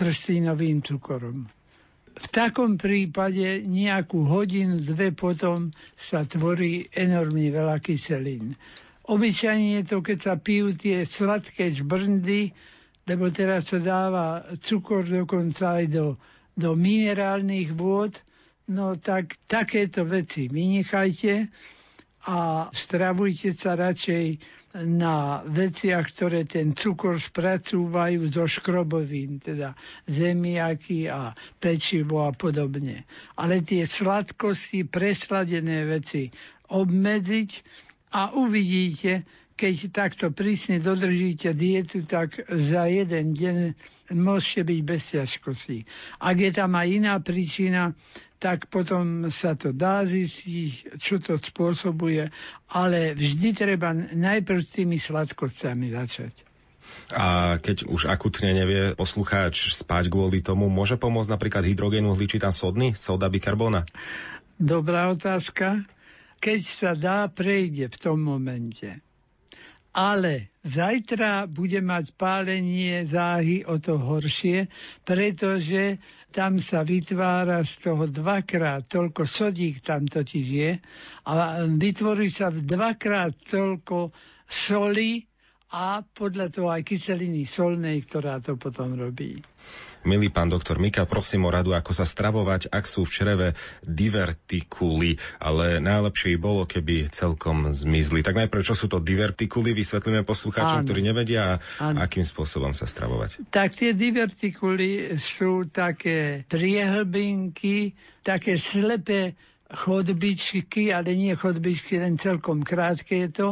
trstínovým cukorom. V takom prípade nejakú hodinu, dve potom sa tvorí enormne veľa kyselín. Obyčajne je to, keď sa pijú tie sladké žbrndy, lebo teraz sa dáva cukor dokonca aj do, do minerálnych vôd, no tak takéto veci vynechajte a stravujte sa radšej na veciach, ktoré ten cukor spracúvajú zo škrobovín, teda zemiaky a pečivo a podobne. Ale tie sladkosti, presladené veci obmedziť a uvidíte, keď takto prísne dodržíte dietu, tak za jeden deň môžete byť bez ťažkostí. Ak je tam aj iná príčina, tak potom sa to dá zistiť, čo to spôsobuje, ale vždy treba najprv s tými sladkosťami začať. A keď už akutne nevie poslucháč spať kvôli tomu, môže pomôcť napríklad hydrogén uhličitá sodný, soda bikarbona? Dobrá otázka. Keď sa dá, prejde v tom momente. Ale zajtra bude mať pálenie záhy o to horšie, pretože tam sa vytvára z toho dvakrát toľko sodík tam totiž je a vytvorí sa dvakrát toľko soli a podľa toho aj kyseliny solnej, ktorá to potom robí. Milý pán doktor Mika, prosím o radu, ako sa stravovať, ak sú v čreve divertikuly, ale najlepšie by bolo, keby celkom zmizli. Tak najprv, čo sú to divertikuly, vysvetlíme poslucháčom, ktorí nevedia, Áno. akým spôsobom sa stravovať. Tak tie divertikuly sú také priehlbinky, také slepé chodbičky, ale nie chodbičky, len celkom krátke je to,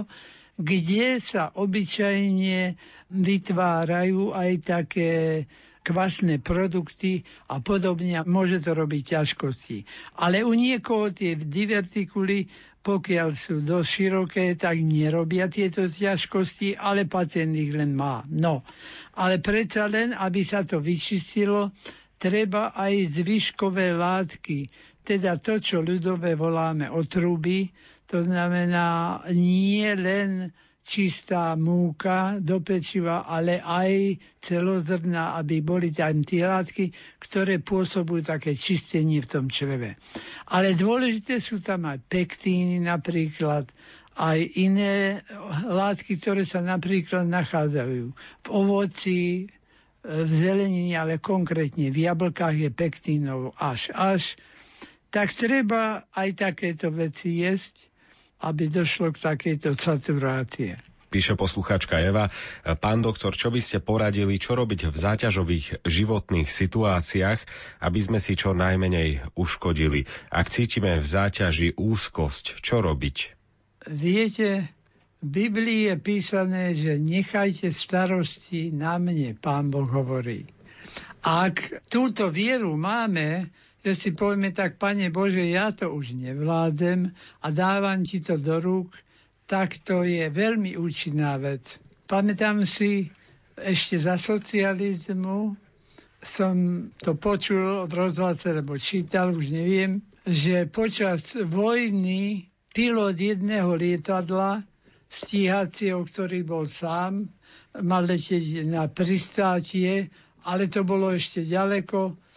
kde sa obyčajne vytvárajú aj také kvasné produkty a podobne. Môže to robiť ťažkosti. Ale u niekoho tie divertikuly, pokiaľ sú dosť široké, tak nerobia tieto ťažkosti, ale pacient ich len má. No, ale predsa len, aby sa to vyčistilo, treba aj zvyškové látky, teda to, čo ľudové voláme otruby, to znamená nie len čistá múka do pečiva, ale aj celozrná, aby boli tam tie látky, ktoré pôsobujú také čistenie v tom čreve. Ale dôležité sú tam aj pektíny napríklad, aj iné látky, ktoré sa napríklad nachádzajú v ovoci, v zelenine, ale konkrétne v jablkách je pektínov až až, tak treba aj takéto veci jesť aby došlo k takejto saturácie. Píše posluchačka Eva. Pán doktor, čo by ste poradili, čo robiť v záťažových životných situáciách, aby sme si čo najmenej uškodili? Ak cítime v záťaži úzkosť, čo robiť? Viete, v Biblii je písané, že nechajte starosti na mne, pán Boh hovorí. Ak túto vieru máme, že si povieme tak, Pane Bože, ja to už nevládem a dávam ti to do rúk, tak to je veľmi účinná vec. Pamätám si, ešte za socializmu som to počul od rozhlasu, lebo čítal, už neviem, že počas vojny pilot jedného lietadla, stíhacieho, ktorý bol sám, mal letieť na pristátie, ale to bolo ešte ďaleko,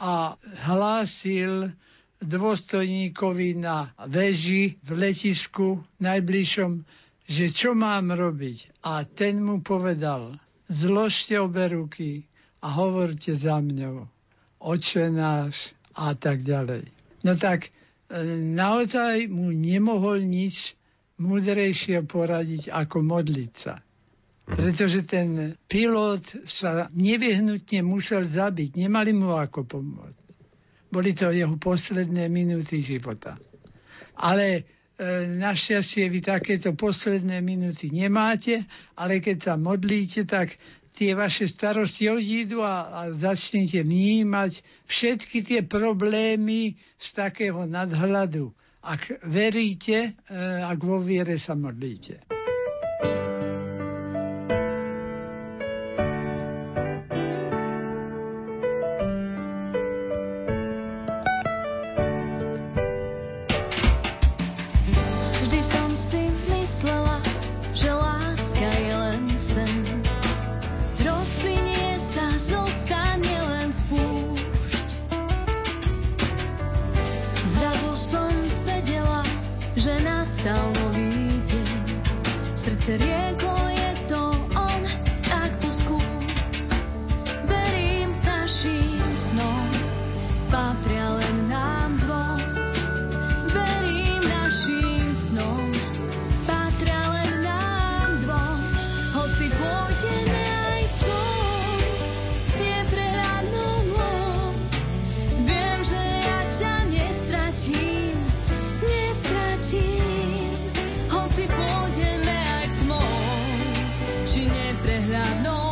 a hlásil dôstojníkovi na veži v letisku najbližšom, že čo mám robiť. A ten mu povedal, zložte obe ruky a hovorte za mňou. Oče náš a tak ďalej. No tak e, naozaj mu nemohol nič múdrejšie poradiť ako modliť sa. Pretože ten pilot sa nevyhnutne musel zabiť. Nemali mu ako pomôcť. Boli to jeho posledné minúty života. Ale e, našťastie vy takéto posledné minúty nemáte, ale keď sa modlíte, tak tie vaše starosti odídu a, a začnete vnímať všetky tie problémy z takého nadhľadu. Ak veríte, e, ak vo viere sa modlíte. neprehľadnou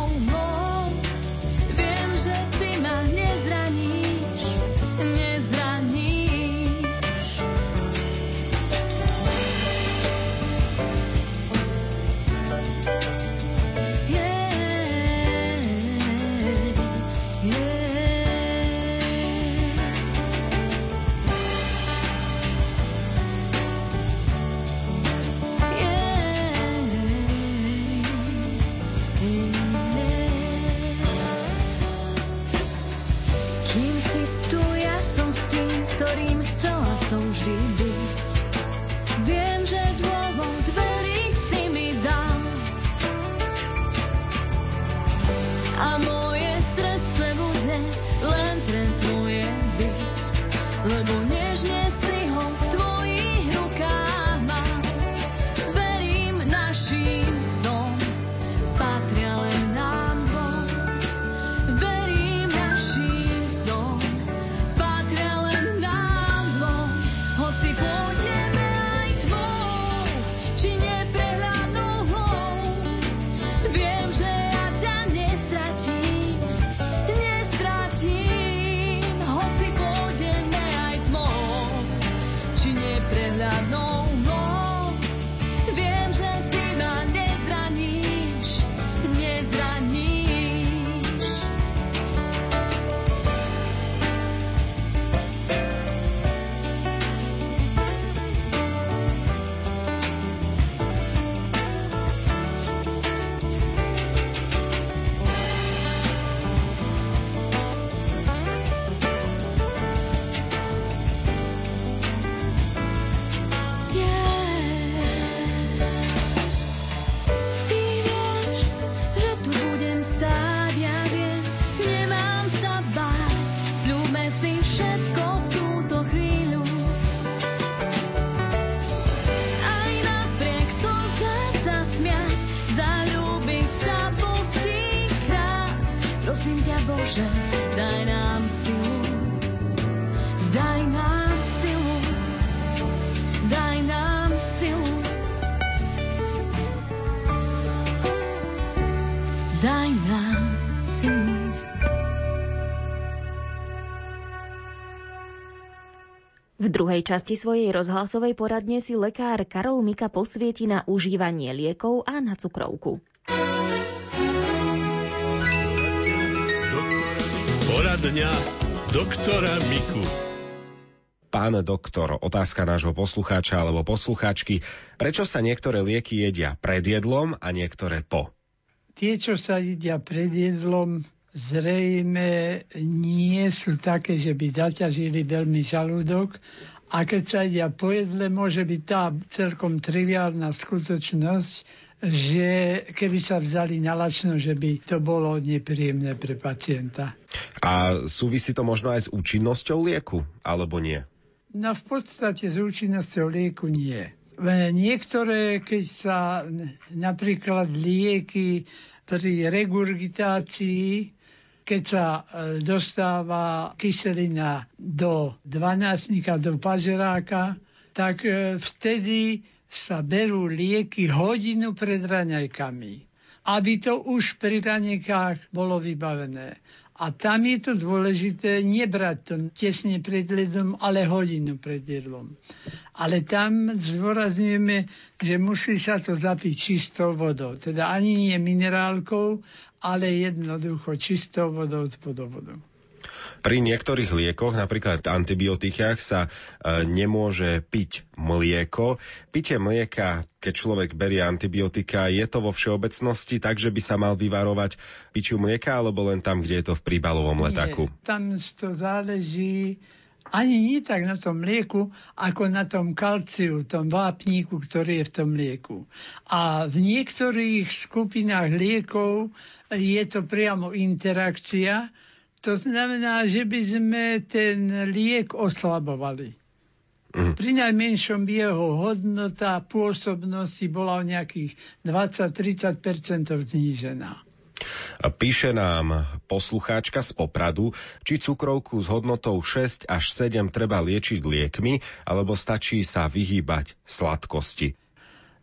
druhej časti svojej rozhlasovej poradne si lekár Karol Mika posvieti na užívanie liekov a na cukrovku. Poradňa doktora Miku. Pán doktor, otázka nášho poslucháča alebo poslucháčky. Prečo sa niektoré lieky jedia pred jedlom a niektoré po? Tie, čo sa jedia pred jedlom, zrejme nie sú také, že by zaťažili veľmi žalúdok a keď sa jedia po jedle, môže byť tá celkom triviálna skutočnosť, že keby sa vzali na lačno, že by to bolo nepríjemné pre pacienta. A súvisí to možno aj s účinnosťou lieku, alebo nie? No v podstate s účinnosťou lieku nie. Niektoré, keď sa napríklad lieky pri regurgitácii keď sa e, dostáva kyselina do dvanáctnika, do pažeráka, tak e, vtedy sa berú lieky hodinu pred raňajkami, aby to už pri raňajkách bolo vybavené. A tam je to dôležité nebrať to tesne pred jedlom, ale hodinu pred jedlom. Ale tam zdôrazňujeme, že musí sa to zapiť čistou vodou. Teda ani nie minerálkou, ale jednoducho čistou vodou z vodovodu. Pri niektorých liekoch, napríklad antibiotikách, sa e, nemôže piť mlieko. Pitie mlieka, keď človek berie antibiotika, je to vo všeobecnosti tak, že by sa mal vyvarovať piťu mlieka, alebo len tam, kde je to v príbalovom letaku? Nie, tam to záleží Ani nie tak na tom mlieku, ako na tom kalciu, tom vápníku, ktorý je v tom mlieku. A v niektorých skupinách liekov je to priamo interakcia, to znamená, že by sme ten liek oslabovali. Mm. Pri najmenšom jeho hodnota pôsobnosti bola o nejakých 20-30% znížená. Píše nám poslucháčka z Popradu, či cukrovku s hodnotou 6 až 7 treba liečiť liekmi, alebo stačí sa vyhýbať sladkosti.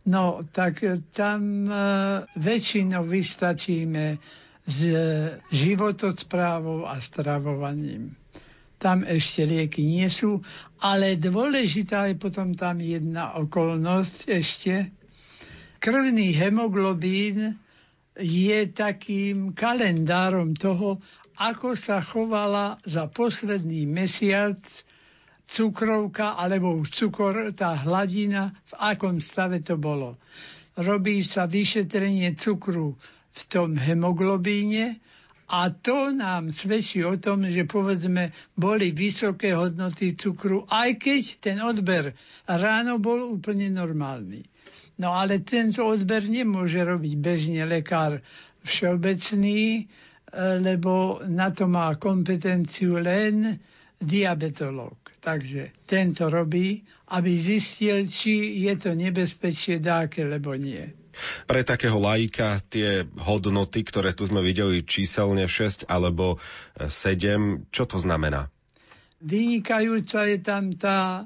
No, tak tam e, väčšinou vystačíme s životosprávou a stravovaním. Tam ešte lieky nie sú, ale dôležitá je potom tam jedna okolnosť ešte. Krvný hemoglobín je takým kalendárom toho, ako sa chovala za posledný mesiac cukrovka alebo už cukor, tá hladina, v akom stave to bolo. Robí sa vyšetrenie cukru v tom hemoglobíne a to nám svedčí o tom, že povedzme boli vysoké hodnoty cukru, aj keď ten odber ráno bol úplne normálny. No ale tento odber nemôže robiť bežne lekár všeobecný, e, lebo na to má kompetenciu len diabetolog. Takže tento robí, aby zistil, či je to nebezpečie dáke, lebo nie. Pre takého laika tie hodnoty, ktoré tu sme videli číselne 6 alebo 7, e, čo to znamená? Vynikajúca je tam tá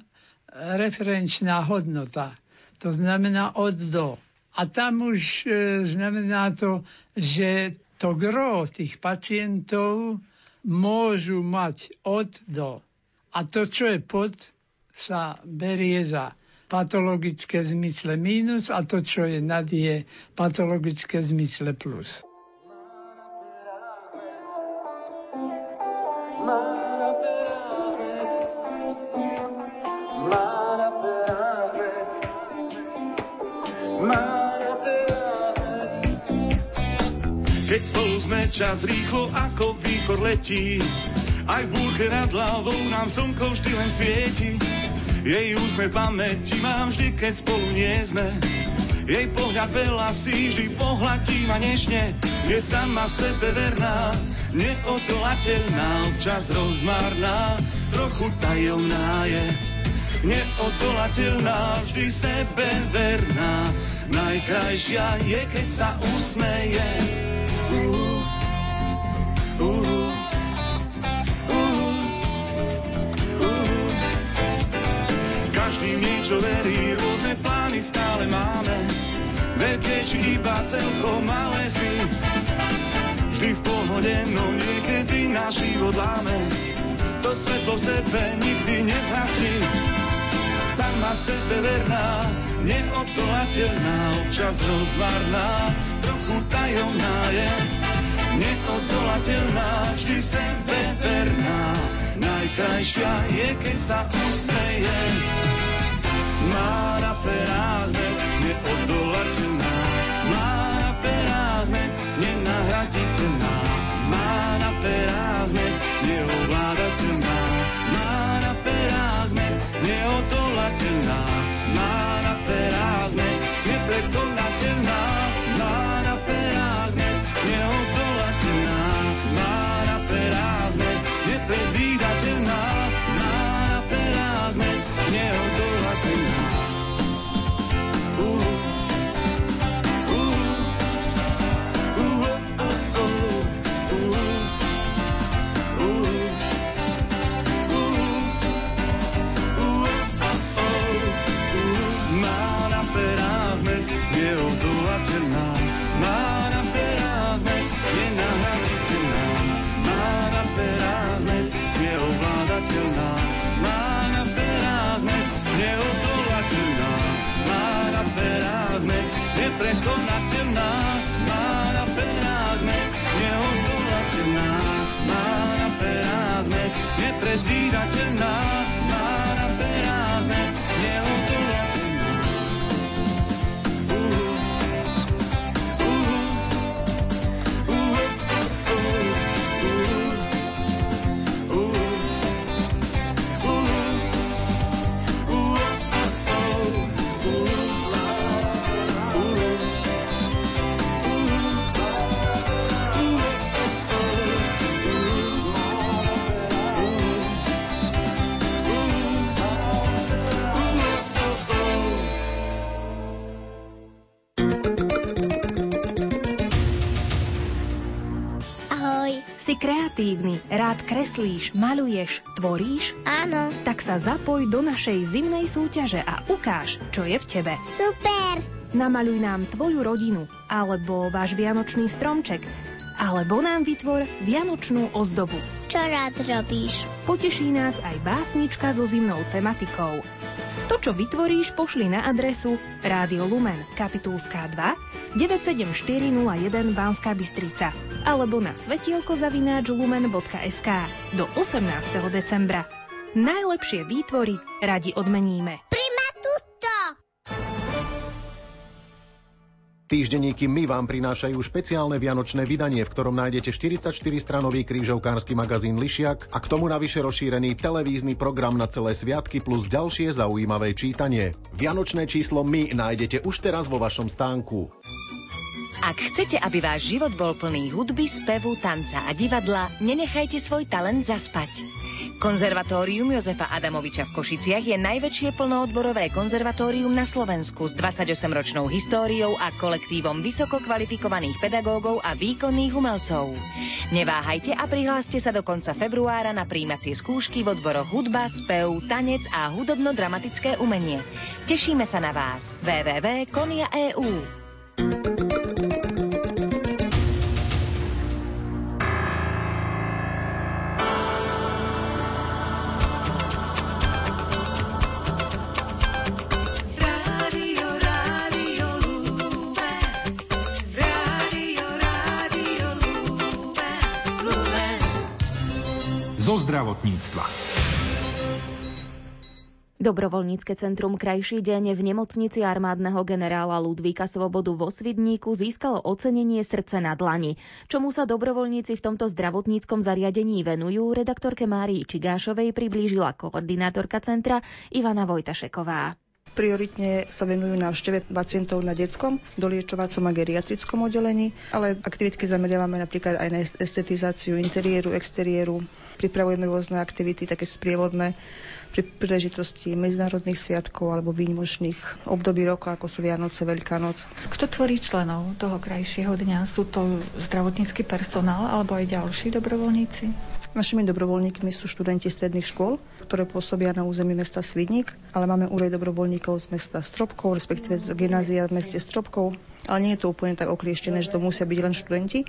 referenčná hodnota. To znamená od do. A tam už e, znamená to, že to gro tých pacientov môžu mať od do. A to, čo je pod, sa berie za patologické zmysle mínus a to, čo je nad, je patologické zmysle plus. Keď spolu sme čas rýchlo ako výchor letí, aj v búrke nad hlavou nám slnko vždy len svieti. Jej úsmev pamäti mám vždy, keď spolu nie sme. Jej pohľad veľa si vždy pohľadí ma nežne. Je sama sebe verná, neodolateľná, občas rozmarná, trochu tajomná je. Neodolateľná, vždy sebe verná, najkrajšia je, keď sa usmeje. Uh. Čo verí, rôzne plány stále máme. Veľké či iba celkom malé si. Vždy v pohode, no niekedy náš život láme. To svetlo v sebe nikdy nezhasí. Sama sebe verná, neodolateľná, občas rozmarná, trochu tajomná je. Neodolateľná, vždy sebe verná, najkrajšia je, keď sa usmeje má na perách neodolateľná, má na perách nenahraditeľná, má na perách aktívny, rád kreslíš, maluješ, tvoríš? Áno. Tak sa zapoj do našej zimnej súťaže a ukáž, čo je v tebe. Super. Namaluj nám tvoju rodinu, alebo váš vianočný stromček, alebo nám vytvor vianočnú ozdobu. Čo rád robíš? Poteší nás aj básnička so zimnou tematikou. To, čo vytvoríš, pošli na adresu Rádio Lumen, Kapitulská 2, 97401 Banská Bystrica alebo na svetielkozavináčlumen.sk do 18. decembra. Najlepšie výtvory radi odmeníme. Týždenníky My vám prinášajú špeciálne vianočné vydanie, v ktorom nájdete 44-stranový krížovkársky magazín Lišiak a k tomu navyše rozšírený televízny program na celé sviatky plus ďalšie zaujímavé čítanie. Vianočné číslo My nájdete už teraz vo vašom stánku. Ak chcete, aby váš život bol plný hudby, spevu, tanca a divadla, nenechajte svoj talent zaspať. Konzervatórium Jozefa Adamoviča v Košiciach je najväčšie plnoodborové konzervatórium na Slovensku s 28-ročnou históriou a kolektívom vysoko kvalifikovaných pedagógov a výkonných umelcov. Neváhajte a prihláste sa do konca februára na príjmacie skúšky v odboroch hudba, spev, tanec a hudobno-dramatické umenie. Tešíme sa na vás. www.konia.eu zdravotníctva. Dobrovoľnícke centrum Krajší deň v nemocnici armádneho generála Ludvíka Svobodu vo Svidníku získalo ocenenie srdce na dlani. Čomu sa dobrovoľníci v tomto zdravotníckom zariadení venujú, redaktorke Márii Čigášovej priblížila koordinátorka centra Ivana Vojtašeková. Prioritne sa venujú návšteve pacientov na detskom, doliečovacom a geriatrickom oddelení, ale aktivitky zameriavame napríklad aj na estetizáciu interiéru, exteriéru. Pripravujeme rôzne aktivity, také sprievodné pri príležitosti medzinárodných sviatkov alebo výnimočných období roka, ako sú Vianoce, Veľká noc. Kto tvorí členov toho krajšieho dňa? Sú to zdravotnícky personál alebo aj ďalší dobrovoľníci? Našimi dobrovoľníkmi sú študenti stredných škôl, ktoré pôsobia na území mesta Svidník, ale máme úrej dobrovoľníkov z mesta Stropkov, respektíve z gymnázia v meste Stropkov, ale nie je to úplne tak oklieštené, že to musia byť len študenti.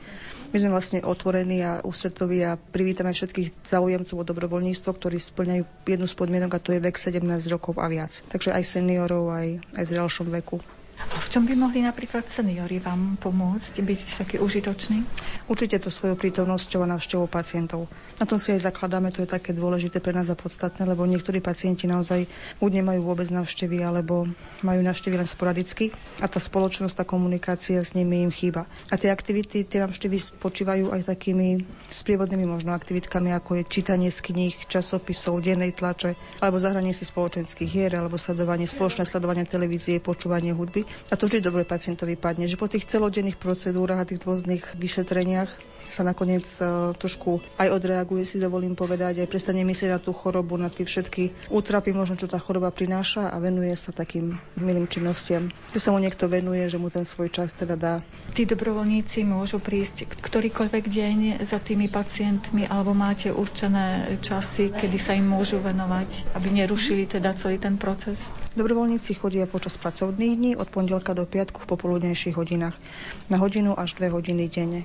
My sme vlastne otvorení a ústretoví a privítame všetkých záujemcov o dobrovoľníctvo, ktorí splňajú jednu z podmienok a to je vek 17 rokov a viac. Takže aj seniorov, aj, aj v zrelšom veku. V čom by mohli napríklad seniori vám pomôcť, byť taký užitočný? Určite to svojou prítomnosťou a návštevou pacientov. Na tom si aj zakladáme, to je také dôležité pre nás a podstatné, lebo niektorí pacienti naozaj buď nemajú vôbec návštevy, alebo majú návštevy len sporadicky a tá spoločnosť, tá komunikácia s nimi im chýba. A tie aktivity, tie návštevy spočívajú aj takými sprievodnými možno aktivitkami, ako je čítanie z kníh, časopisov, dennej tlače, alebo zahranie si spoločenských hier, alebo sledovanie, spoločné sledovanie televízie, počúvanie hudby. A to vždy dobre pacientovi padne, že po tých celodenných procedúrach a tých rôznych vyšetreniach sa nakoniec uh, trošku aj odreaguje, si dovolím povedať, aj prestane myslieť na tú chorobu, na tie všetky útrapy, možno čo tá choroba prináša a venuje sa takým milým činnostiam. Že sa mu niekto venuje, že mu ten svoj čas teda dá. Tí dobrovoľníci môžu prísť ktorýkoľvek deň za tými pacientmi alebo máte určené časy, kedy sa im môžu venovať, aby nerušili teda celý ten proces? Dobrovoľníci chodia počas pracovných dní od pondelka do piatku v popoludnejších hodinách na hodinu až dve hodiny denne.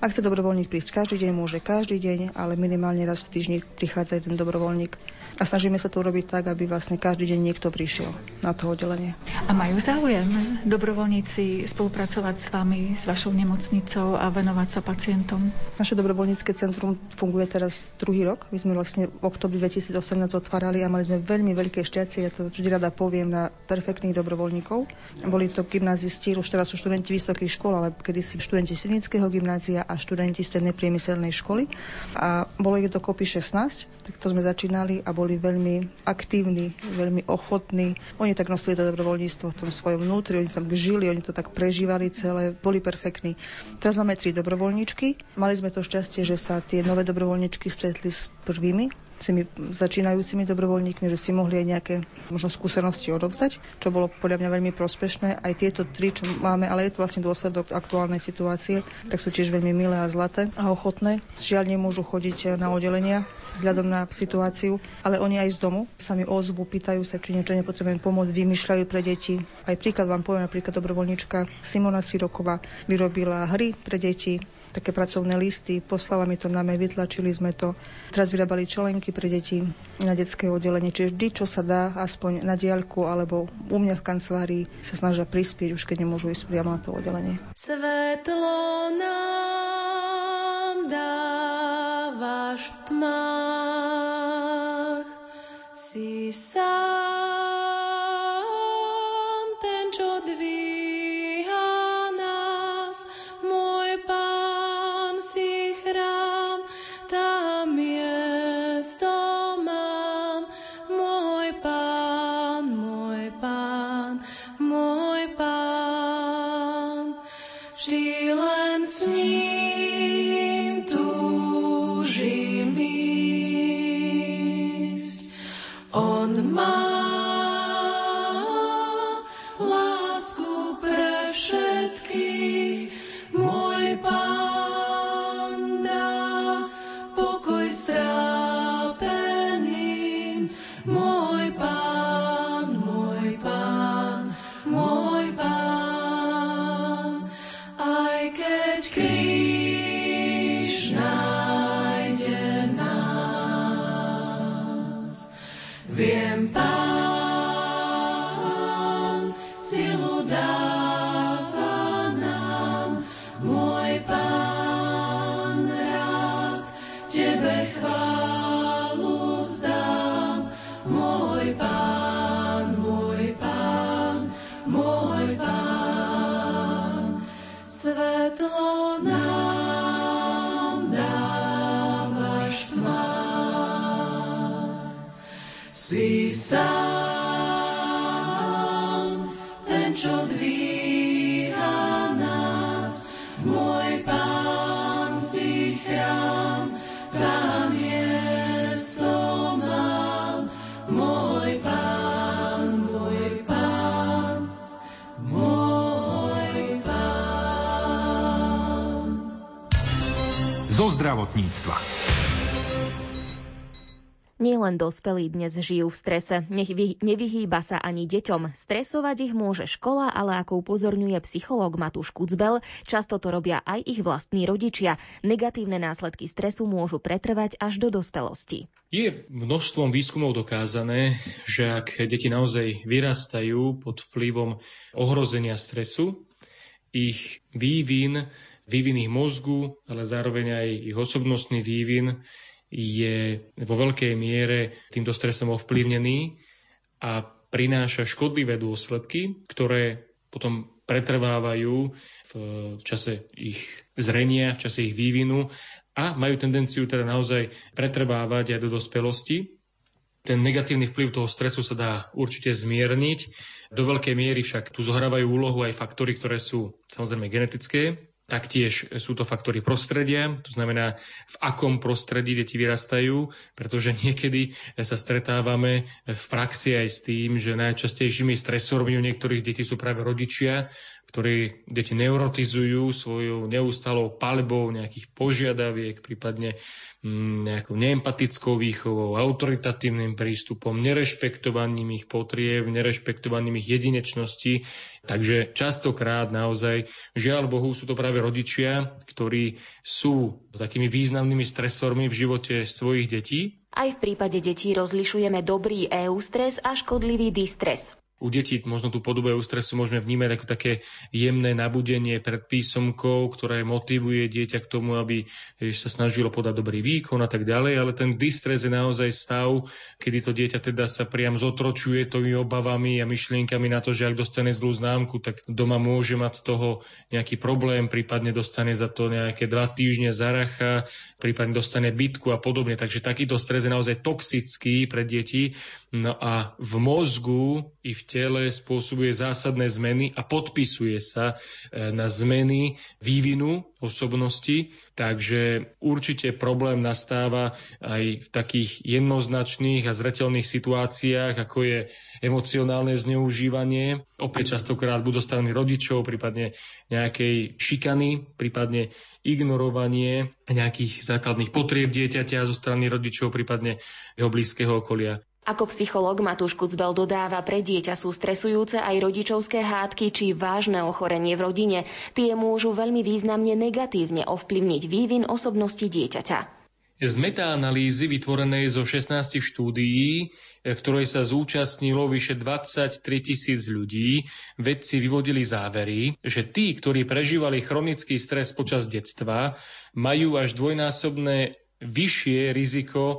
Ak chce dobrovoľník prísť každý deň, môže každý deň, ale minimálne raz v týždni prichádza jeden dobrovoľník. A snažíme sa to urobiť tak, aby vlastne každý deň niekto prišiel na to oddelenie. A majú záujem dobrovoľníci spolupracovať s vami, s vašou nemocnicou a venovať sa pacientom? Naše dobrovoľnícke centrum funguje teraz druhý rok. My sme vlastne v oktobri 2018 otvárali a mali sme veľmi veľké šťastie, ja to vždy rada poviem, na perfektných dobrovoľníkov. Boli to gymnázisti, už teraz sú študenti vysokých škôl, ale kedysi študenti Svinického gymnázia a študenti strednej priemyselnej školy. A bolo ich dokopy 16, tak to sme začínali a boli veľmi aktívni, veľmi ochotní. Oni tak nosili to dobrovoľníctvo v tom svojom vnútri, oni tam žili, oni to tak prežívali celé, boli perfektní. Teraz máme tri dobrovoľníčky. Mali sme to šťastie, že sa tie nové dobrovoľníčky stretli s prvými tými začínajúcimi dobrovoľníkmi, že si mohli aj nejaké možno skúsenosti odovzdať, čo bolo podľa mňa veľmi prospešné. Aj tieto tri, čo máme, ale je to vlastne dôsledok aktuálnej situácie, tak sú tiež veľmi milé a zlaté a ochotné. Žiaľ nemôžu chodiť na oddelenia vzhľadom na situáciu, ale oni aj z domu sa mi ozvu, pýtajú sa, či niečo nepotrebujem pomôcť, vymýšľajú pre deti. Aj príklad vám poviem, napríklad dobrovoľníčka Simona Siroková vyrobila hry pre deti, také pracovné listy, poslala mi to na mail, vytlačili sme to. Teraz vyrábali čelenky pre deti na detské oddelenie, čiže vždy, čo sa dá, aspoň na diaľku alebo u mňa v kancelárii sa snažia prispieť, už keď nemôžu ísť priamo na to oddelenie. Svetlo nám dávaš tmách, si sám zdravotníctva. Nielen dospelí dnes žijú v strese, nech vy, nevyhýba sa ani deťom. Stresovať ich môže škola, ale ako upozorňuje psychológ Matúš Kucbel, často to robia aj ich vlastní rodičia. Negatívne následky stresu môžu pretrvať až do dospelosti. Je množstvom výskumov dokázané, že ak deti naozaj vyrastajú pod vplyvom ohrozenia stresu, ich vývin, vývin ich mozgu, ale zároveň aj ich osobnostný vývin je vo veľkej miere týmto stresom ovplyvnený a prináša škodlivé dôsledky, ktoré potom pretrvávajú v čase ich zrenia, v čase ich vývinu a majú tendenciu teda naozaj pretrvávať aj do dospelosti. Ten negatívny vplyv toho stresu sa dá určite zmierniť. Do veľkej miery však tu zohrávajú úlohu aj faktory, ktoré sú samozrejme genetické, Taktiež sú to faktory prostredia, to znamená, v akom prostredí deti vyrastajú, pretože niekedy sa stretávame v praxi aj s tým, že najčastejšími stresormi u niektorých detí sú práve rodičia, ktorí deti neurotizujú svojou neustalou palbou nejakých požiadaviek, prípadne nejakou neempatickou výchovou, autoritatívnym prístupom, nerešpektovaním ich potrieb, nerešpektovaním ich jedinečností. Takže častokrát naozaj, žiaľ Bohu, sú to práve rodičia, ktorí sú takými významnými stresormi v živote svojich detí. Aj v prípade detí rozlišujeme dobrý eustres a škodlivý distres. U detí možno tú podobu eustresu môžeme vnímať ako také jemné nabudenie pred písomkou, ktoré motivuje dieťa k tomu, aby sa snažilo podať dobrý výkon a tak ďalej, ale ten distres je naozaj stav, kedy to dieťa teda sa priam zotročuje tými obavami a myšlienkami na to, že ak dostane zlú známku, tak doma môže mať z toho nejaký problém, prípadne dostane za to nejaké dva týždne zaracha, prípadne dostane bytku a podobne. Takže takýto stres je naozaj toxický pre deti. No a v mozgu i v tele spôsobuje zásadné zmeny a podpisuje sa e, na zmeny vývinu osobnosti, takže určite problém nastáva aj v takých jednoznačných a zretelných situáciách, ako je emocionálne zneužívanie, opäť častokrát buď zo strany rodičov, prípadne nejakej šikany, prípadne ignorovanie nejakých základných potrieb dieťaťa zo strany rodičov, prípadne jeho blízkeho okolia. Ako psychológ Matúš Kucbel dodáva, pre dieťa sú stresujúce aj rodičovské hádky či vážne ochorenie v rodine. Tie môžu veľmi významne negatívne ovplyvniť vývin osobnosti dieťaťa. Z metaanalýzy vytvorenej zo 16 štúdií, eh, ktorej sa zúčastnilo vyše 23 tisíc ľudí, vedci vyvodili závery, že tí, ktorí prežívali chronický stres počas detstva, majú až dvojnásobné vyššie riziko